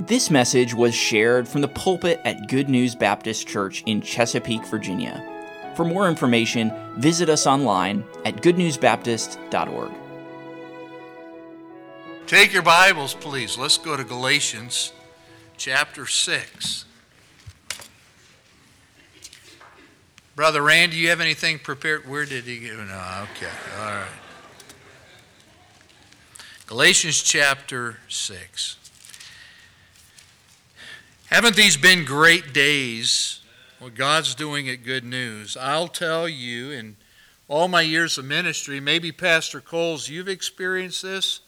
This message was shared from the pulpit at Good News Baptist Church in Chesapeake, Virginia. For more information, visit us online at goodnewsbaptist.org. Take your Bibles, please. Let's go to Galatians chapter 6. Brother Randy, you have anything prepared? Where did he go? No, okay. All right. Galatians chapter 6. Haven't these been great days? What God's doing it Good News. I'll tell you, in all my years of ministry, maybe Pastor Coles, you've experienced this.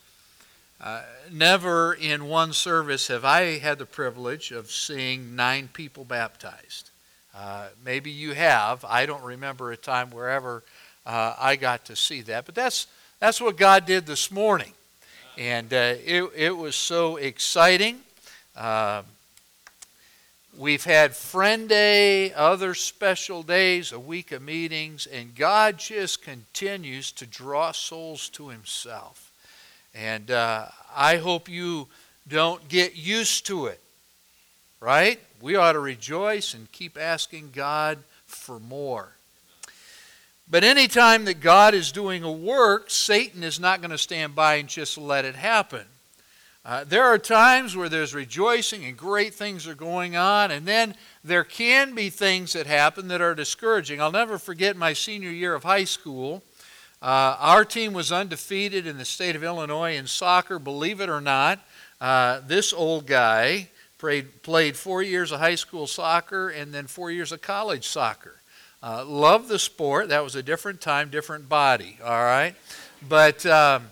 Uh, never in one service have I had the privilege of seeing nine people baptized. Uh, maybe you have. I don't remember a time wherever uh, I got to see that. But that's, that's what God did this morning. And uh, it, it was so exciting. We've had Friend Day, other special days, a week of meetings, and God just continues to draw souls to Himself. And uh, I hope you don't get used to it, right? We ought to rejoice and keep asking God for more. But anytime that God is doing a work, Satan is not going to stand by and just let it happen. Uh, there are times where there's rejoicing and great things are going on, and then there can be things that happen that are discouraging. I'll never forget my senior year of high school. Uh, our team was undefeated in the state of Illinois in soccer, believe it or not. Uh, this old guy played, played four years of high school soccer and then four years of college soccer. Uh, loved the sport. That was a different time, different body, all right? But. Um,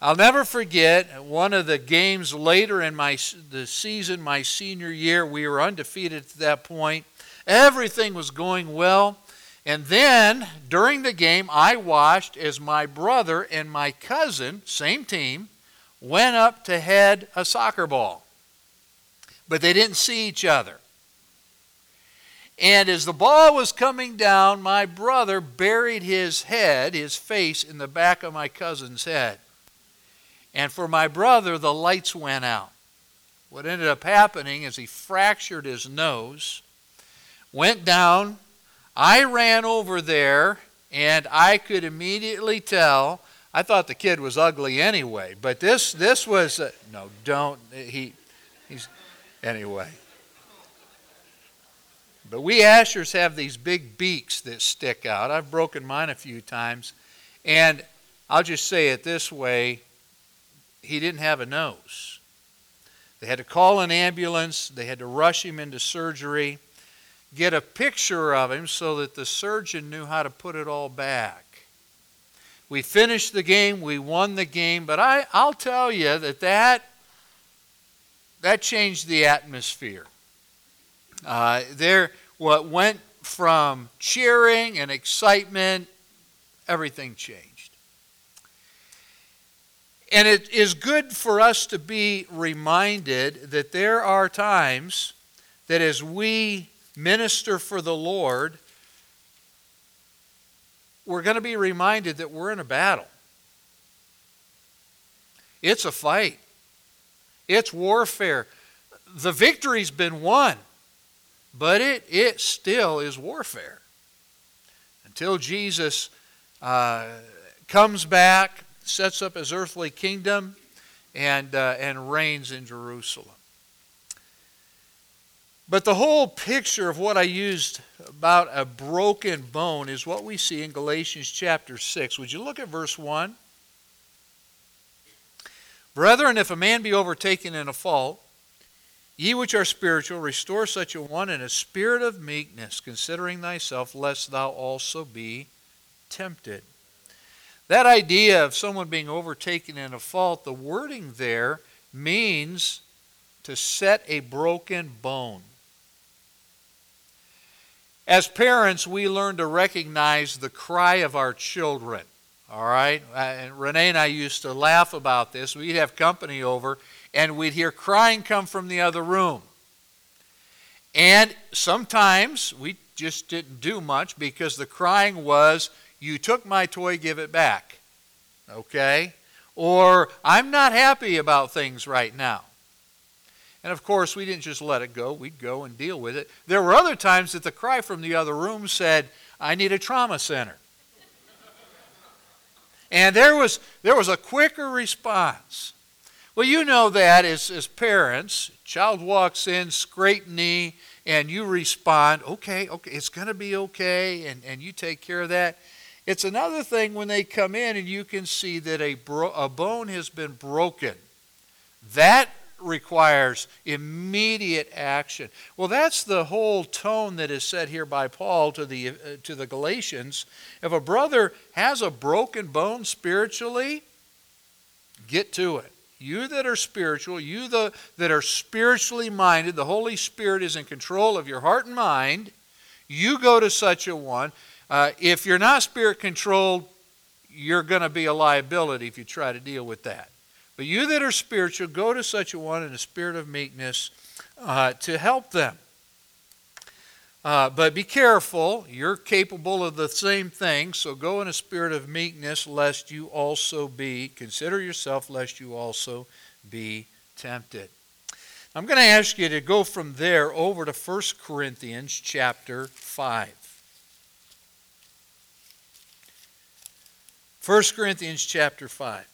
I'll never forget one of the games later in my the season, my senior year. We were undefeated at that point. Everything was going well. And then during the game, I watched as my brother and my cousin, same team, went up to head a soccer ball. But they didn't see each other. And as the ball was coming down, my brother buried his head, his face, in the back of my cousin's head. And for my brother, the lights went out. What ended up happening is he fractured his nose, went down. I ran over there, and I could immediately tell. I thought the kid was ugly anyway, but this this was uh, no, don't he he's anyway. But we Aschers have these big beaks that stick out. I've broken mine a few times, and I'll just say it this way he didn't have a nose. They had to call an ambulance, they had to rush him into surgery, get a picture of him so that the surgeon knew how to put it all back. We finished the game, we won the game, but I, I'll tell you that that, that changed the atmosphere. Uh, there, what went from cheering and excitement, everything changed. And it is good for us to be reminded that there are times that as we minister for the Lord, we're going to be reminded that we're in a battle. It's a fight, it's warfare. The victory's been won, but it, it still is warfare. Until Jesus uh, comes back, sets up his earthly kingdom and, uh, and reigns in Jerusalem. But the whole picture of what I used about a broken bone is what we see in Galatians chapter 6. Would you look at verse 1? Brethren, if a man be overtaken in a fault, ye which are spiritual, restore such a one in a spirit of meekness, considering thyself, lest thou also be tempted. That idea of someone being overtaken in a fault, the wording there means to set a broken bone. As parents, we learn to recognize the cry of our children. All right? Uh, and Renee and I used to laugh about this. We'd have company over, and we'd hear crying come from the other room. And sometimes we just didn't do much because the crying was, you took my toy, give it back. Okay? Or, I'm not happy about things right now. And of course, we didn't just let it go, we'd go and deal with it. There were other times that the cry from the other room said, I need a trauma center. and there was, there was a quicker response. Well, you know that as, as parents, child walks in, scrape knee, and you respond, okay, okay, it's going to be okay, and, and you take care of that. It's another thing when they come in and you can see that a, bro- a bone has been broken. That requires immediate action. Well, that's the whole tone that is set here by Paul to the, uh, to the Galatians. If a brother has a broken bone spiritually, get to it. You that are spiritual, you the, that are spiritually minded, the Holy Spirit is in control of your heart and mind. You go to such a one. Uh, if you're not spirit controlled, you're going to be a liability if you try to deal with that. But you that are spiritual, go to such a one in a spirit of meekness uh, to help them. Uh, but be careful. You're capable of the same thing, so go in a spirit of meekness, lest you also be, consider yourself, lest you also be tempted. I'm going to ask you to go from there over to 1 Corinthians chapter 5. 1 Corinthians chapter 5.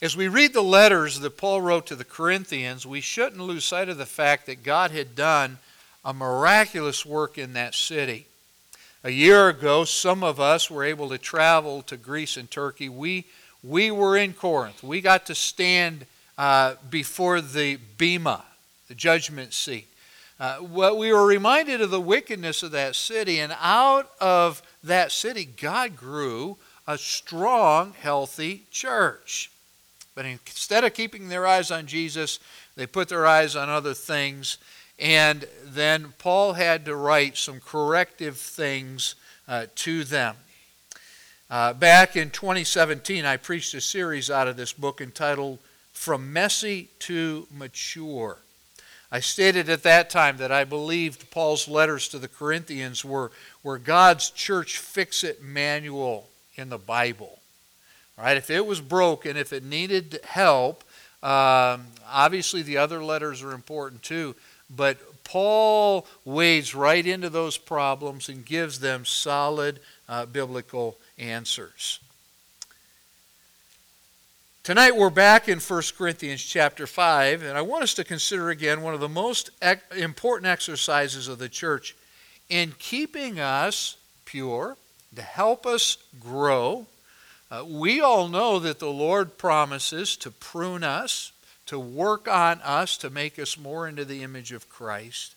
As we read the letters that Paul wrote to the Corinthians, we shouldn't lose sight of the fact that God had done a miraculous work in that city. A year ago, some of us were able to travel to Greece and Turkey. We, we were in Corinth. We got to stand uh, before the Bema, the judgment seat. Uh, we were reminded of the wickedness of that city, and out of that city, God grew a strong, healthy church. But instead of keeping their eyes on Jesus, they put their eyes on other things. And then Paul had to write some corrective things uh, to them. Uh, back in 2017, I preached a series out of this book entitled From Messy to Mature. I stated at that time that I believed Paul's letters to the Corinthians were, were God's church fix it manual in the Bible. Right? If it was broken, if it needed help, um, obviously the other letters are important too. But Paul wades right into those problems and gives them solid uh, biblical answers. Tonight we're back in 1 Corinthians chapter 5, and I want us to consider again one of the most important exercises of the church in keeping us pure, to help us grow. Uh, we all know that the Lord promises to prune us, to work on us, to make us more into the image of Christ.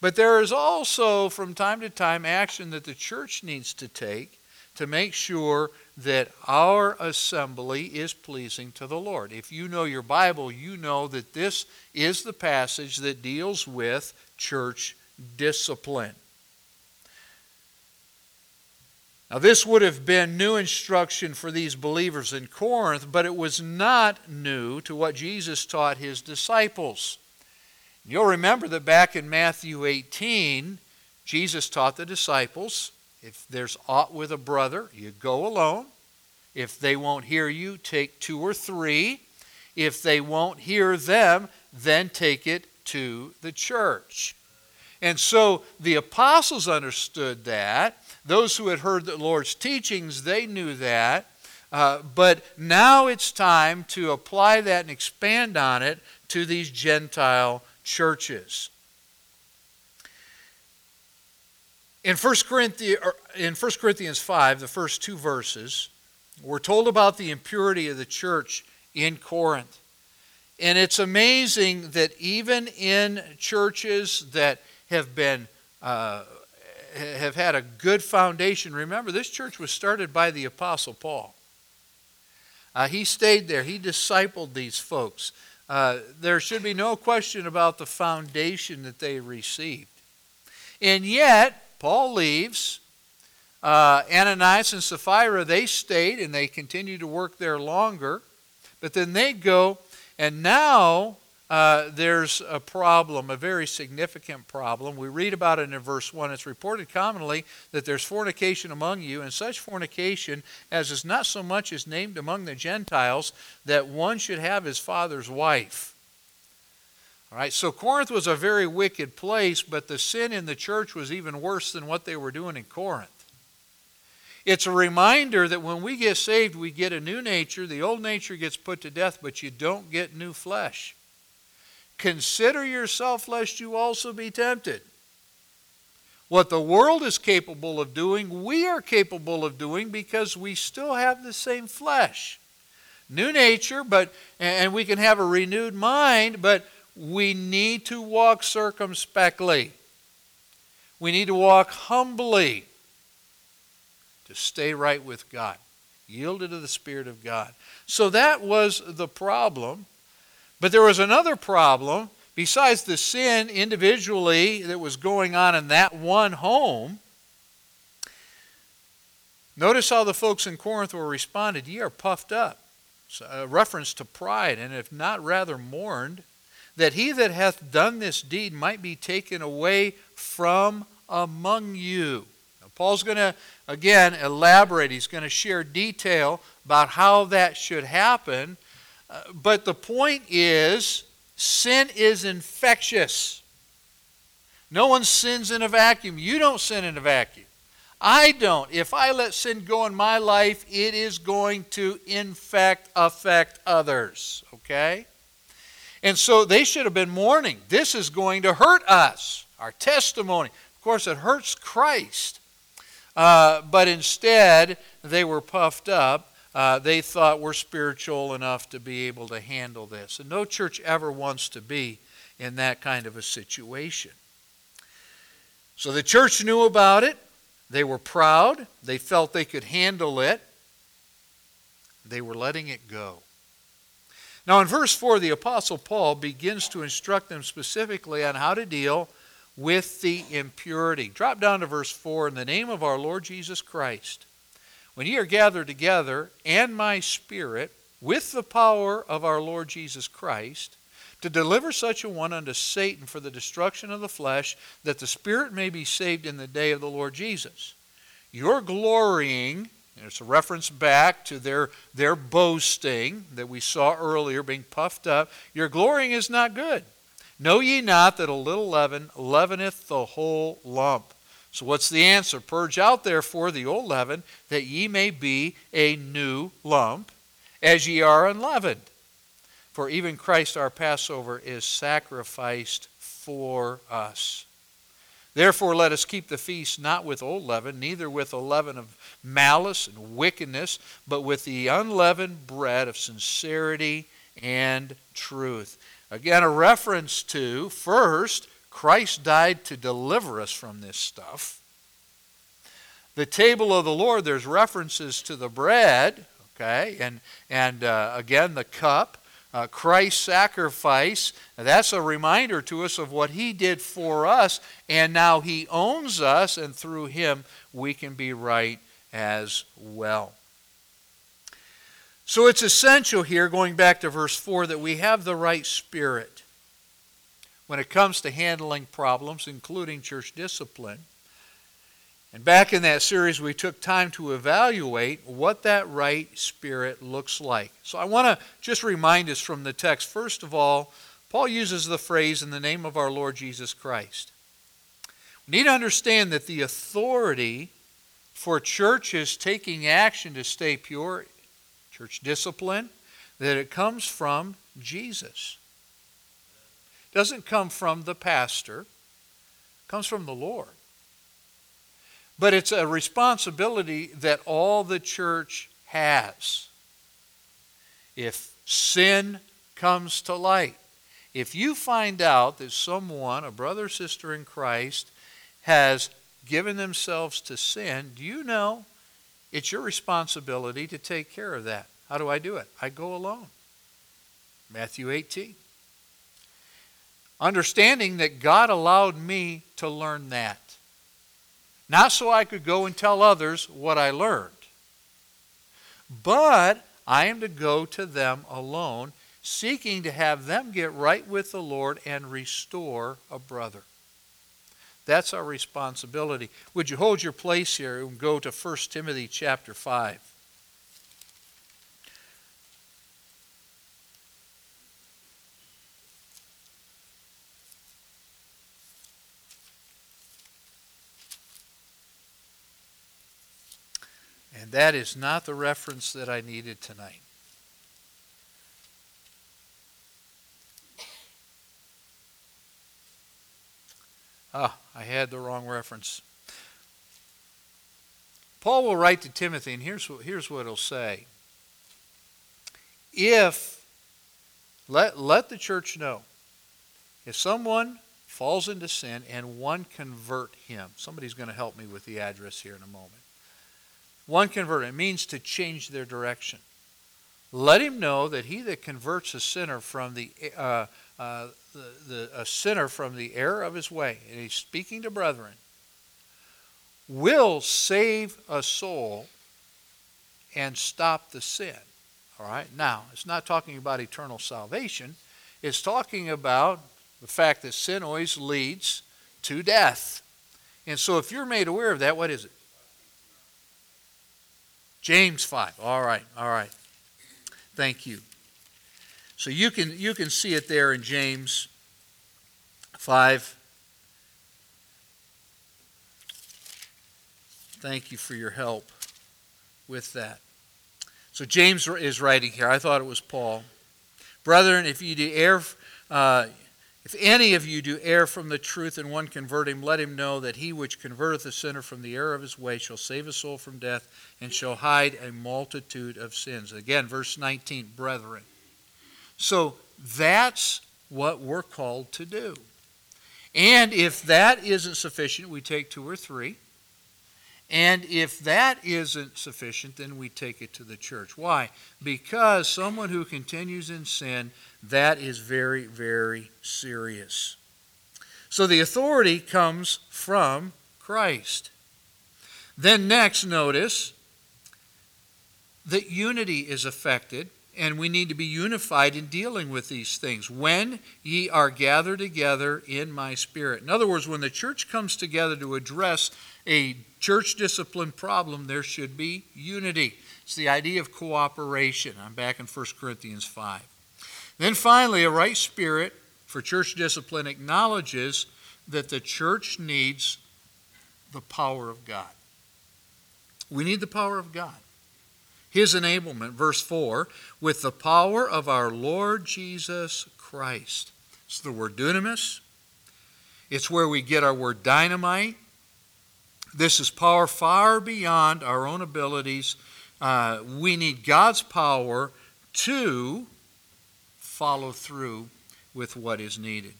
But there is also, from time to time, action that the church needs to take to make sure that our assembly is pleasing to the Lord. If you know your Bible, you know that this is the passage that deals with church discipline. Now, this would have been new instruction for these believers in Corinth, but it was not new to what Jesus taught his disciples. You'll remember that back in Matthew 18, Jesus taught the disciples if there's aught with a brother, you go alone. If they won't hear you, take two or three. If they won't hear them, then take it to the church. And so the apostles understood that. Those who had heard the Lord's teachings, they knew that. Uh, but now it's time to apply that and expand on it to these Gentile churches. In 1 Corinthians, in 1 Corinthians 5, the first two verses, we're told about the impurity of the church in Corinth. And it's amazing that even in churches that have been uh, have had a good foundation. Remember, this church was started by the Apostle Paul. Uh, he stayed there. He discipled these folks. Uh, there should be no question about the foundation that they received. And yet, Paul leaves. Uh, Ananias and Sapphira, they stayed and they continued to work there longer. But then they go, and now uh, there's a problem, a very significant problem. We read about it in verse 1. It's reported commonly that there's fornication among you, and such fornication as is not so much as named among the Gentiles that one should have his father's wife. All right, so Corinth was a very wicked place, but the sin in the church was even worse than what they were doing in Corinth. It's a reminder that when we get saved, we get a new nature. The old nature gets put to death, but you don't get new flesh. Consider yourself lest you also be tempted. What the world is capable of doing, we are capable of doing because we still have the same flesh. New nature, but and we can have a renewed mind, but we need to walk circumspectly. We need to walk humbly to stay right with God, yielded to the Spirit of God. So that was the problem. But there was another problem besides the sin individually that was going on in that one home. Notice how the folks in Corinth were responded. Ye are puffed up. A reference to pride, and if not rather mourned, that he that hath done this deed might be taken away from among you. Paul's going to, again, elaborate. He's going to share detail about how that should happen uh, but the point is, sin is infectious. No one sins in a vacuum. You don't sin in a vacuum. I don't. If I let sin go in my life, it is going to infect, affect others. Okay? And so they should have been mourning. This is going to hurt us, our testimony. Of course, it hurts Christ. Uh, but instead, they were puffed up uh, they thought we're spiritual enough to be able to handle this. And no church ever wants to be in that kind of a situation. So the church knew about it. They were proud. They felt they could handle it. They were letting it go. Now, in verse 4, the Apostle Paul begins to instruct them specifically on how to deal with the impurity. Drop down to verse 4 in the name of our Lord Jesus Christ when ye are gathered together, and my spirit, with the power of our Lord Jesus Christ, to deliver such a one unto Satan for the destruction of the flesh, that the spirit may be saved in the day of the Lord Jesus. Your glorying, it's a reference back to their, their boasting that we saw earlier, being puffed up. Your glorying is not good. Know ye not that a little leaven leaveneth the whole lump? So, what's the answer? Purge out, therefore, the old leaven, that ye may be a new lump, as ye are unleavened. For even Christ our Passover is sacrificed for us. Therefore, let us keep the feast not with old leaven, neither with a leaven of malice and wickedness, but with the unleavened bread of sincerity and truth. Again, a reference to, first, Christ died to deliver us from this stuff. The table of the Lord, there's references to the bread, okay, and, and uh, again the cup. Uh, Christ's sacrifice, that's a reminder to us of what he did for us, and now he owns us, and through him we can be right as well. So it's essential here, going back to verse 4, that we have the right spirit when it comes to handling problems, including church discipline. And back in that series, we took time to evaluate what that right spirit looks like. So I want to just remind us from the text, first of all, Paul uses the phrase in the name of our Lord Jesus Christ. We need to understand that the authority for churches taking action to stay pure, church discipline, that it comes from Jesus It doesn't come from the pastor, it comes from the Lord. But it's a responsibility that all the church has. If sin comes to light, if you find out that someone, a brother or sister in Christ, has given themselves to sin, do you know it's your responsibility to take care of that? How do I do it? I go alone. Matthew 18 understanding that God allowed me to learn that. Not so I could go and tell others what I learned, but I am to go to them alone seeking to have them get right with the Lord and restore a brother. That's our responsibility. Would you hold your place here and go to 1 Timothy chapter 5? And that is not the reference that I needed tonight. Ah, I had the wrong reference. Paul will write to Timothy, and here's what, here's what he'll say. If, let, let the church know, if someone falls into sin and one convert him, somebody's going to help me with the address here in a moment. One convert, it means to change their direction. Let him know that he that converts a sinner from the uh, uh, the, the, a sinner from the error of his way, and he's speaking to brethren, will save a soul and stop the sin. All right? Now, it's not talking about eternal salvation, it's talking about the fact that sin always leads to death. And so, if you're made aware of that, what is it? James 5. All right, all right. Thank you. So you can, you can see it there in James 5. Thank you for your help with that. So James is writing here. I thought it was Paul. Brethren, if you do err, uh, if any of you do err from the truth and one convert him, let him know that he which converteth a sinner from the error of his way shall save a soul from death and shall hide a multitude of sins. Again, verse 19, brethren. So that's what we're called to do. And if that isn't sufficient, we take two or three. And if that isn't sufficient, then we take it to the church. Why? Because someone who continues in sin, that is very, very serious. So the authority comes from Christ. Then, next, notice that unity is affected and we need to be unified in dealing with these things. When ye are gathered together in my spirit. In other words, when the church comes together to address a church discipline problem, there should be unity. It's the idea of cooperation. I'm back in 1 Corinthians 5. Then finally, a right spirit for church discipline acknowledges that the church needs the power of God. We need the power of God his enablement. Verse 4 with the power of our Lord Jesus Christ. It's the word dunamis, it's where we get our word dynamite. This is power far beyond our own abilities. Uh, we need God's power to follow through with what is needed.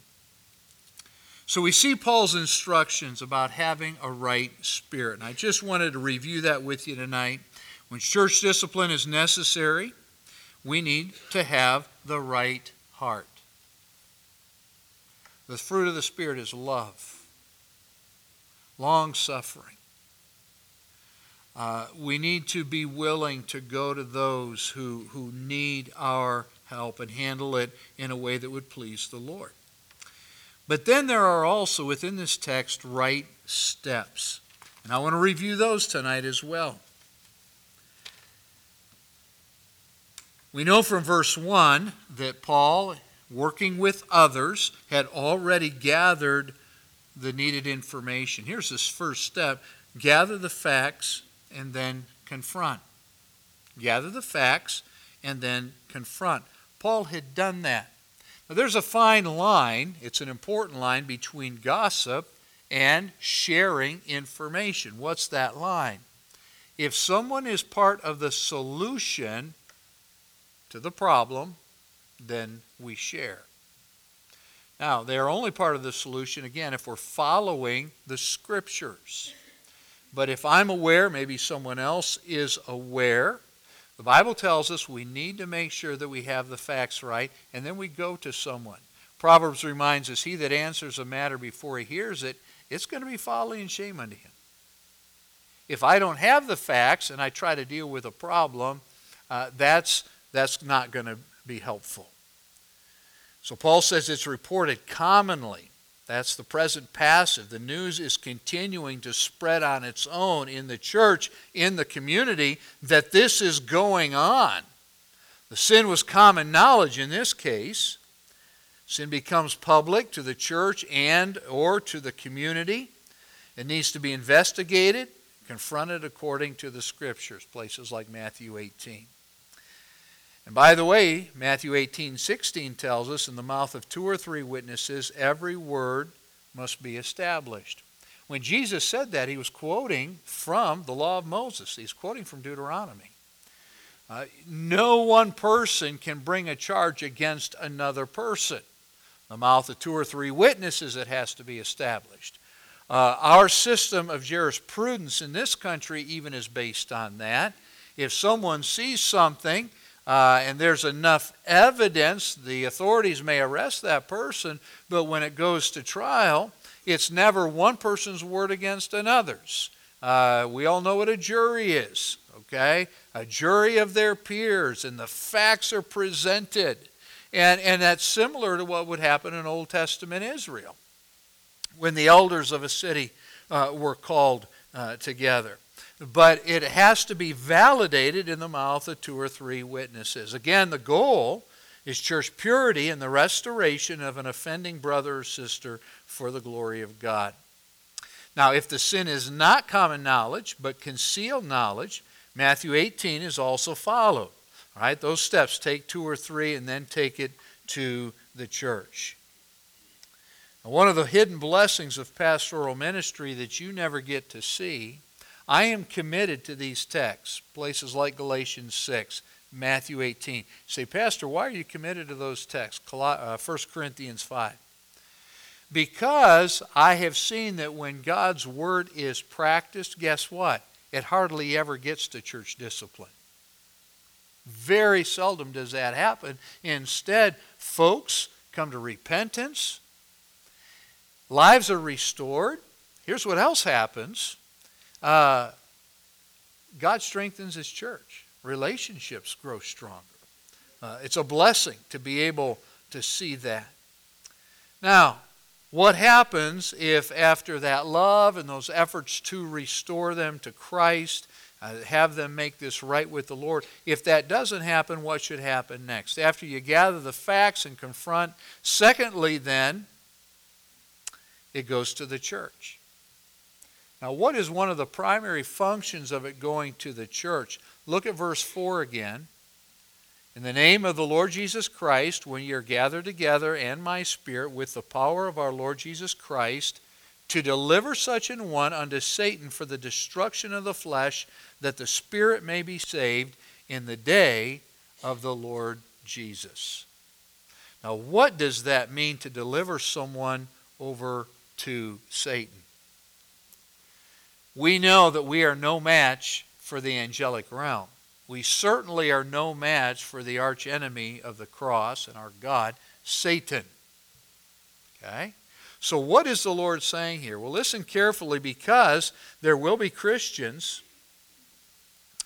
So we see Paul's instructions about having a right spirit. And I just wanted to review that with you tonight. When church discipline is necessary, we need to have the right heart. The fruit of the Spirit is love, long suffering. Uh, we need to be willing to go to those who, who need our help and handle it in a way that would please the Lord. But then there are also within this text right steps. And I want to review those tonight as well. We know from verse 1 that Paul, working with others, had already gathered the needed information. Here's this first step gather the facts and then confront. Gather the facts and then confront. Paul had done that. Now, there's a fine line, it's an important line between gossip and sharing information. What's that line? If someone is part of the solution, to the problem, then we share. Now, they are only part of the solution, again, if we're following the scriptures. But if I'm aware, maybe someone else is aware, the Bible tells us we need to make sure that we have the facts right, and then we go to someone. Proverbs reminds us, He that answers a matter before he hears it, it's going to be folly and shame unto him. If I don't have the facts and I try to deal with a problem, uh, that's that's not going to be helpful. So Paul says it's reported commonly. That's the present passive. The news is continuing to spread on its own in the church, in the community, that this is going on. The sin was common knowledge in this case. Sin becomes public to the church and or to the community. It needs to be investigated, confronted according to the scriptures, places like Matthew 18. And by the way, Matthew 18, 16 tells us, in the mouth of two or three witnesses, every word must be established. When Jesus said that, he was quoting from the law of Moses. He's quoting from Deuteronomy. Uh, no one person can bring a charge against another person. The mouth of two or three witnesses, it has to be established. Uh, our system of jurisprudence in this country even is based on that. If someone sees something uh, and there's enough evidence, the authorities may arrest that person, but when it goes to trial, it's never one person's word against another's. Uh, we all know what a jury is, okay? A jury of their peers, and the facts are presented. And, and that's similar to what would happen in Old Testament Israel when the elders of a city uh, were called uh, together. But it has to be validated in the mouth of two or three witnesses. Again, the goal is church purity and the restoration of an offending brother or sister for the glory of God. Now, if the sin is not common knowledge, but concealed knowledge, Matthew 18 is also followed. All right, those steps take two or three and then take it to the church. Now, one of the hidden blessings of pastoral ministry that you never get to see, I am committed to these texts, places like Galatians 6, Matthew 18. You say, Pastor, why are you committed to those texts? 1 uh, Corinthians 5. Because I have seen that when God's word is practiced, guess what? It hardly ever gets to church discipline. Very seldom does that happen. Instead, folks come to repentance, lives are restored. Here's what else happens uh, God strengthens His church, relationships grow stronger. Uh, it's a blessing to be able to see that. Now, what happens if, after that love and those efforts to restore them to Christ, uh, have them make this right with the Lord. If that doesn't happen, what should happen next? After you gather the facts and confront, secondly, then, it goes to the church. Now, what is one of the primary functions of it going to the church? Look at verse 4 again. In the name of the Lord Jesus Christ, when ye are gathered together, and my Spirit, with the power of our Lord Jesus Christ, to deliver such an one unto Satan for the destruction of the flesh, that the spirit may be saved in the day of the Lord Jesus. Now, what does that mean to deliver someone over to Satan? We know that we are no match for the angelic realm. We certainly are no match for the archenemy of the cross and our God, Satan. Okay? So, what is the Lord saying here? Well, listen carefully because there will be Christians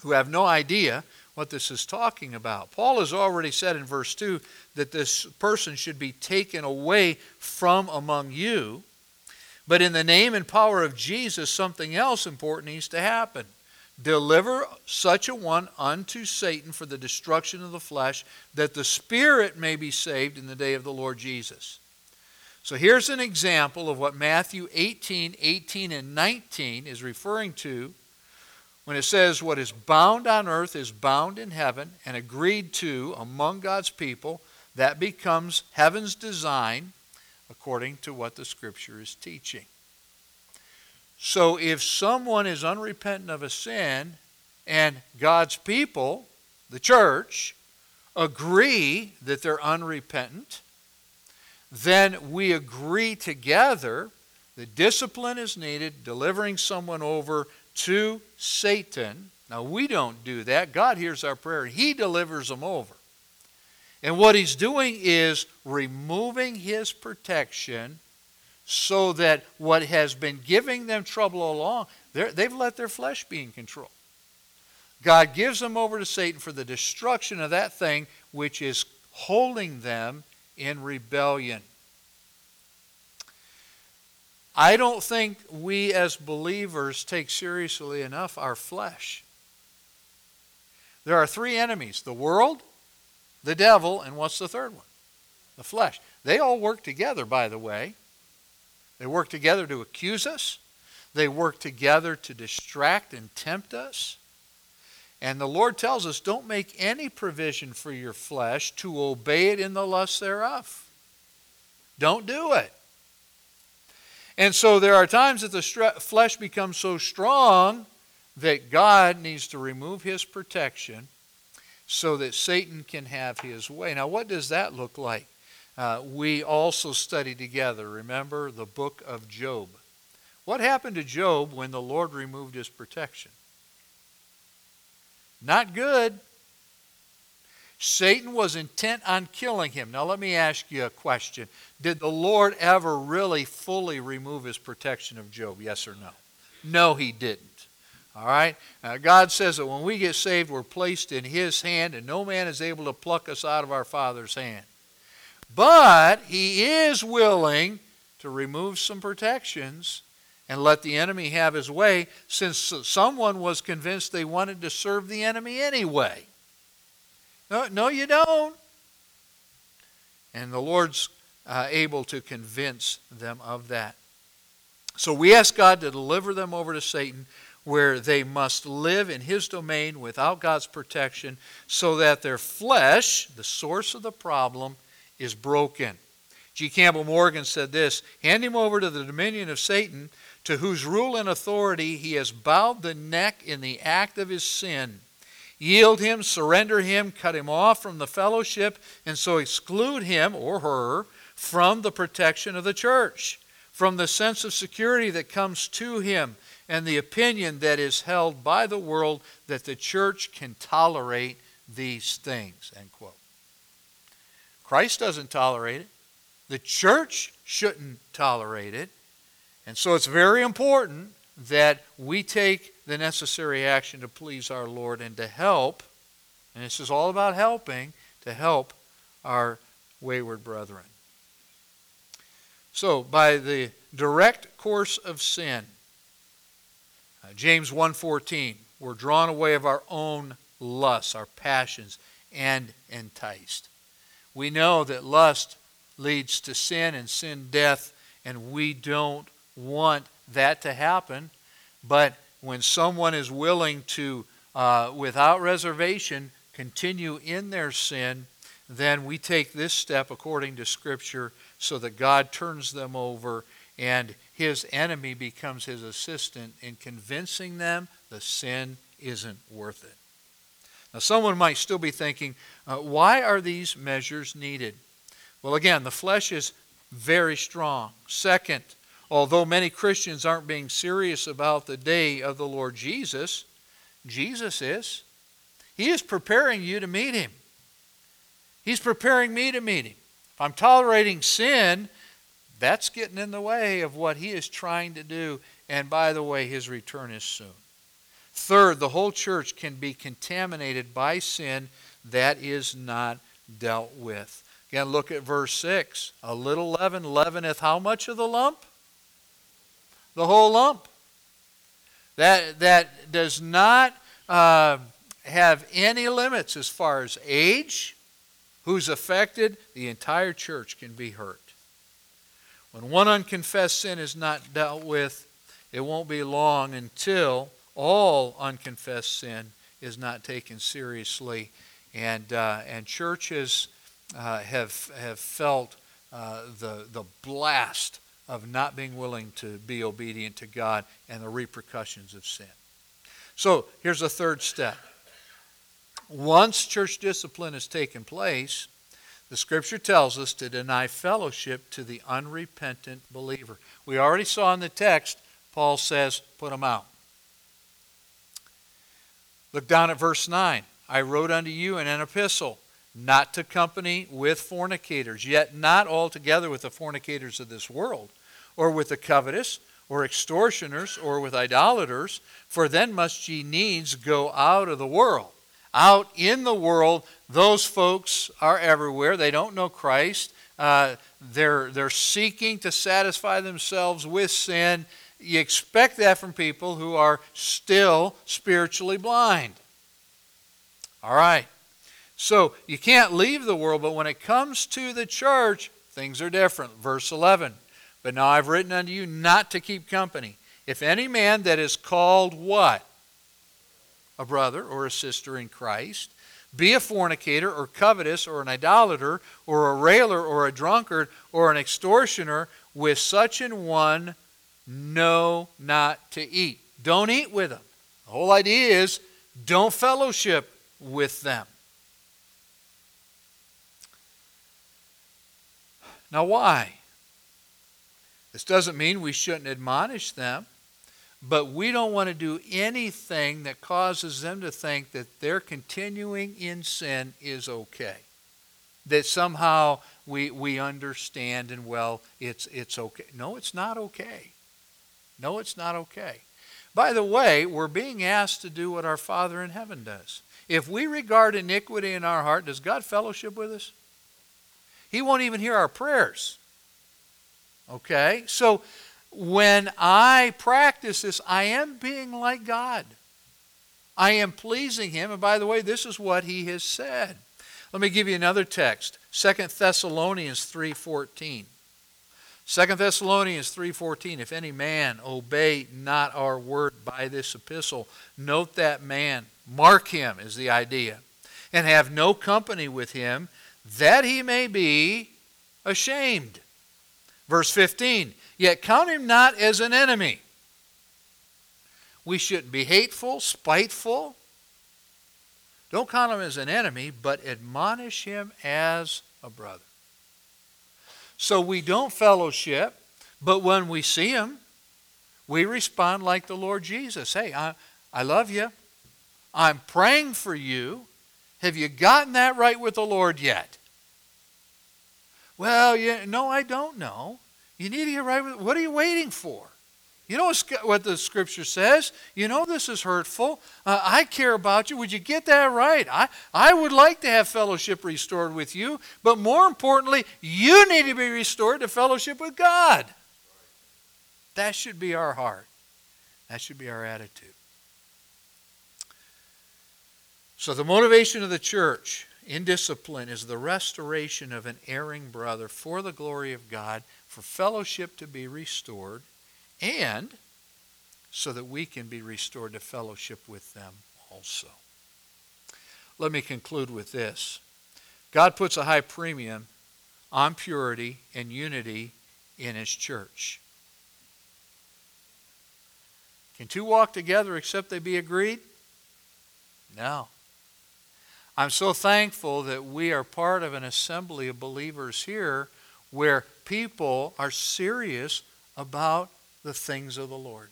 who have no idea what this is talking about. Paul has already said in verse 2 that this person should be taken away from among you. But in the name and power of Jesus, something else important needs to happen. Deliver such a one unto Satan for the destruction of the flesh, that the spirit may be saved in the day of the Lord Jesus. So here's an example of what Matthew 18, 18, and 19 is referring to when it says, What is bound on earth is bound in heaven and agreed to among God's people. That becomes heaven's design according to what the Scripture is teaching. So if someone is unrepentant of a sin and God's people, the church, agree that they're unrepentant, then we agree together that discipline is needed, delivering someone over to Satan. Now, we don't do that. God hears our prayer, He delivers them over. And what He's doing is removing His protection so that what has been giving them trouble along, they've let their flesh be in control. God gives them over to Satan for the destruction of that thing which is holding them in rebellion. I don't think we as believers take seriously enough our flesh. There are three enemies the world, the devil, and what's the third one? The flesh. They all work together, by the way. They work together to accuse us, they work together to distract and tempt us. And the Lord tells us don't make any provision for your flesh to obey it in the lust thereof. Don't do it. And so there are times that the flesh becomes so strong that God needs to remove his protection so that Satan can have his way. Now, what does that look like? Uh, we also study together, remember, the book of Job. What happened to Job when the Lord removed his protection? Not good. Satan was intent on killing him. Now, let me ask you a question. Did the Lord ever really fully remove his protection of Job? Yes or no? No, he didn't. All right? Now, God says that when we get saved, we're placed in his hand, and no man is able to pluck us out of our Father's hand. But he is willing to remove some protections and let the enemy have his way, since someone was convinced they wanted to serve the enemy anyway. No, no you don't. And the Lord's uh, able to convince them of that. So we ask God to deliver them over to Satan, where they must live in his domain without God's protection, so that their flesh, the source of the problem, is broken. G. Campbell Morgan said this Hand him over to the dominion of Satan, to whose rule and authority he has bowed the neck in the act of his sin yield him, surrender him, cut him off from the fellowship, and so exclude him or her from the protection of the church, from the sense of security that comes to him, and the opinion that is held by the world that the church can tolerate these things. End quote. Christ doesn't tolerate it. The church shouldn't tolerate it. And so it's very important that we take the necessary action to please our Lord and to help, and this is all about helping, to help our wayward brethren. So, by the direct course of sin, uh, James 1:14, we're drawn away of our own lusts, our passions, and enticed. We know that lust leads to sin and sin death, and we don't want that to happen. But when someone is willing to, uh, without reservation, continue in their sin, then we take this step according to Scripture so that God turns them over and his enemy becomes his assistant in convincing them the sin isn't worth it. Now, someone might still be thinking, uh, why are these measures needed? Well, again, the flesh is very strong. Second, although many Christians aren't being serious about the day of the Lord Jesus, Jesus is. He is preparing you to meet Him. He's preparing me to meet Him. If I'm tolerating sin, that's getting in the way of what He is trying to do. And by the way, His return is soon. Third, the whole church can be contaminated by sin that is not dealt with. Again, look at verse 6. A little leaven leaveneth how much of the lump? the whole lump. That, that does not uh, have any limits as far as age, who's affected, the entire church can be hurt. When one unconfessed sin is not dealt with, it won't be long until all unconfessed sin is not taken seriously. And, uh, and churches uh, have, have felt uh, the, the blast of not being willing to be obedient to God and the repercussions of sin. So here's a third step. Once church discipline has taken place, the scripture tells us to deny fellowship to the unrepentant believer. We already saw in the text, Paul says, put them out. Look down at verse 9. I wrote unto you in an epistle not to company with fornicators, yet not altogether with the fornicators of this world or with the covetous, or extortioners, or with idolaters, for then must ye needs go out of the world. Out in the world, those folks are everywhere. They don't know Christ. Uh, they're, they're seeking to satisfy themselves with sin. You expect that from people who are still spiritually blind. All right. So you can't leave the world, but when it comes to the church, things are different. Verse 11. But now I've written unto you not to keep company. If any man that is called what? A brother or a sister in Christ, be a fornicator or covetous or an idolater or a railer or a drunkard or an extortioner, with such an one no not to eat. Don't eat with them. The whole idea is don't fellowship with them. Now, why? This doesn't mean we shouldn't admonish them, but we don't want to do anything that causes them to think that their continuing in sin is okay. That somehow we, we understand and, well, it's, it's okay. No, it's not okay. No, it's not okay. By the way, we're being asked to do what our Father in heaven does. If we regard iniquity in our heart, does God fellowship with us? He won't even hear our prayers. Okay? So when I practice this, I am being like God. I am pleasing Him. And by the way, this is what He has said. Let me give you another text. 2 Thessalonians 3.14. 2 Thessalonians 3:14 If any man obey not our word by this epistle note that man mark him is the idea and have no company with him that he may be ashamed verse 15 yet count him not as an enemy we shouldn't be hateful spiteful don't count him as an enemy but admonish him as a brother so we don't fellowship, but when we see him, we respond like the Lord Jesus. Hey, I, I love you. I'm praying for you. Have you gotten that right with the Lord yet? Well, yeah, no, I don't know. You need to get right with What are you waiting for? You know what the scripture says? You know this is hurtful. Uh, I care about you. Would you get that right? I, I would like to have fellowship restored with you, but more importantly, you need to be restored to fellowship with God. That should be our heart. That should be our attitude. So, the motivation of the church in discipline is the restoration of an erring brother for the glory of God, for fellowship to be restored and so that we can be restored to fellowship with them also. Let me conclude with this God puts a high premium on purity and unity in His church. Can two walk together except they be agreed? No. I'm so thankful that we are part of an assembly of believers here where people are serious about the things of the Lord.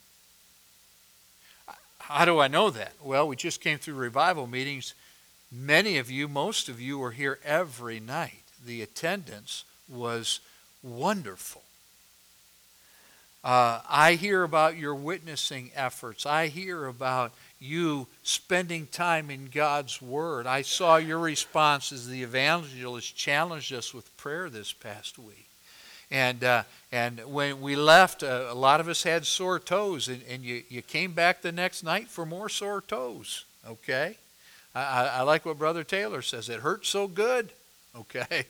How do I know that? Well, we just came through revival meetings. Many of you, most of you, were here every night. The attendance was wonderful. Uh, I hear about your witnessing efforts. I hear about you spending time in God's Word. I saw your response as the evangelist challenged us with prayer this past week. And, uh, and when we left, uh, a lot of us had sore toes, and, and you, you came back the next night for more sore toes, okay? I, I, like what Brother Taylor says. It hurts so good, okay?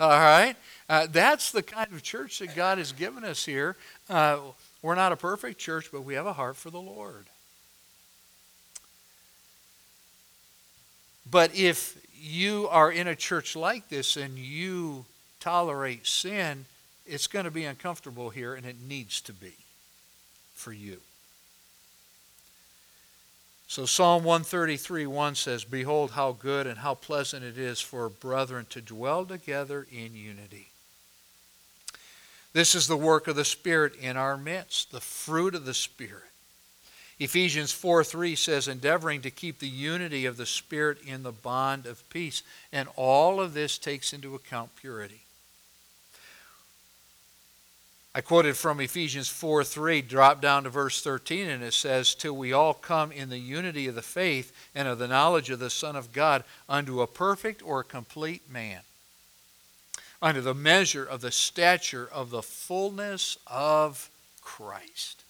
All right? Uh, that's the kind of church that God has given us here. Uh, we're not a perfect church, but we have a heart for the Lord. But if you are in a church like this and you tolerate sin, it's going to be uncomfortable here, and it needs to be for you. So Psalm 133 1 says, Behold, how good and how pleasant it is for brethren to dwell together in unity. This is the work of the Spirit in our midst, the fruit of the Spirit. Ephesians 4 3 says, endeavoring to keep the unity of the Spirit in the bond of peace. And all of this takes into account purity. I quoted from Ephesians 4 3, drop down to verse 13, and it says, Till we all come in the unity of the faith and of the knowledge of the Son of God unto a perfect or a complete man. under the measure of the stature of the fullness of Christ.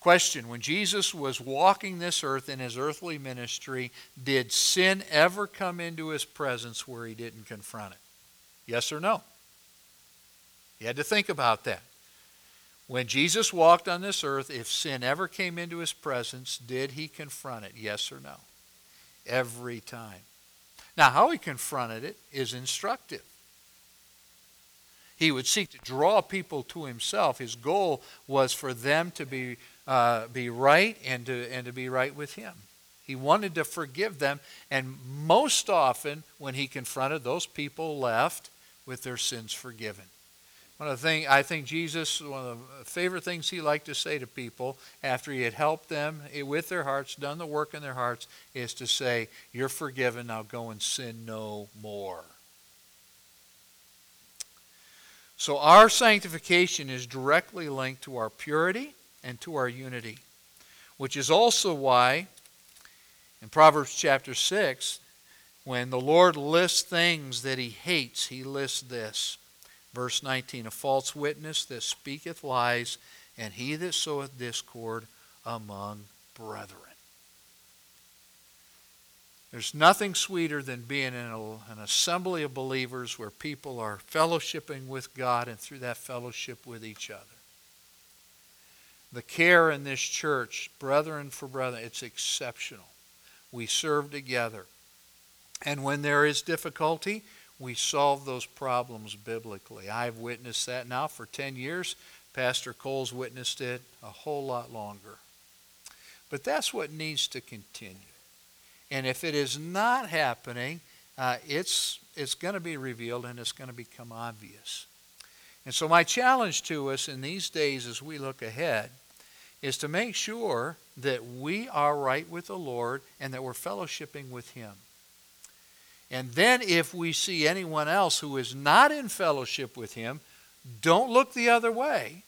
Question When Jesus was walking this earth in his earthly ministry, did sin ever come into his presence where he didn't confront it? Yes or no? You had to think about that. When Jesus walked on this earth, if sin ever came into his presence, did he confront it? Yes or no? Every time. Now, how he confronted it is instructive. He would seek to draw people to himself. His goal was for them to be, uh, be right and to, and to be right with him. He wanted to forgive them, and most often, when he confronted, those people left with their sins forgiven. One of the things I think Jesus, one of the favorite things he liked to say to people after he had helped them with their hearts, done the work in their hearts, is to say, You're forgiven, now go and sin no more. So our sanctification is directly linked to our purity and to our unity, which is also why in Proverbs chapter 6, when the Lord lists things that he hates, he lists this. Verse 19 A false witness that speaketh lies, and he that soweth discord among brethren. There's nothing sweeter than being in an assembly of believers where people are fellowshipping with God and through that fellowship with each other. The care in this church, brethren for brethren, it's exceptional. We serve together. And when there is difficulty, we solve those problems biblically. I've witnessed that now for 10 years. Pastor Cole's witnessed it a whole lot longer. But that's what needs to continue. And if it is not happening, uh, it's, it's going to be revealed and it's going to become obvious. And so, my challenge to us in these days as we look ahead is to make sure that we are right with the Lord and that we're fellowshipping with Him. And then, if we see anyone else who is not in fellowship with Him, don't look the other way.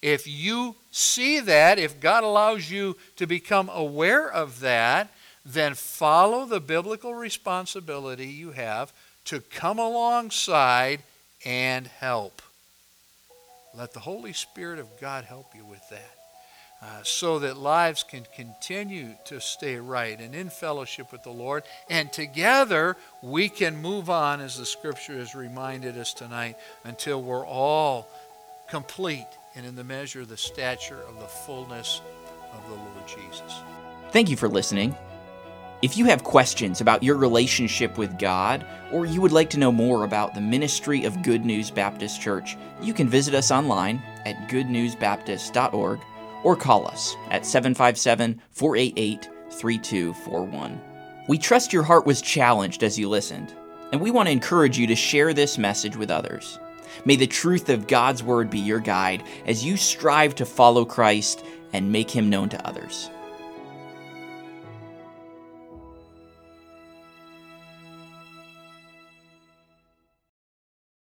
If you see that, if God allows you to become aware of that, then follow the biblical responsibility you have to come alongside and help. Let the Holy Spirit of God help you with that. Uh, so that lives can continue to stay right and in fellowship with the Lord. And together we can move on, as the scripture has reminded us tonight, until we're all complete and in the measure of the stature of the fullness of the Lord Jesus. Thank you for listening. If you have questions about your relationship with God, or you would like to know more about the ministry of Good News Baptist Church, you can visit us online at goodnewsbaptist.org or call us at 757 488 3241. We trust your heart was challenged as you listened, and we want to encourage you to share this message with others. May the truth of God's Word be your guide as you strive to follow Christ and make Him known to others.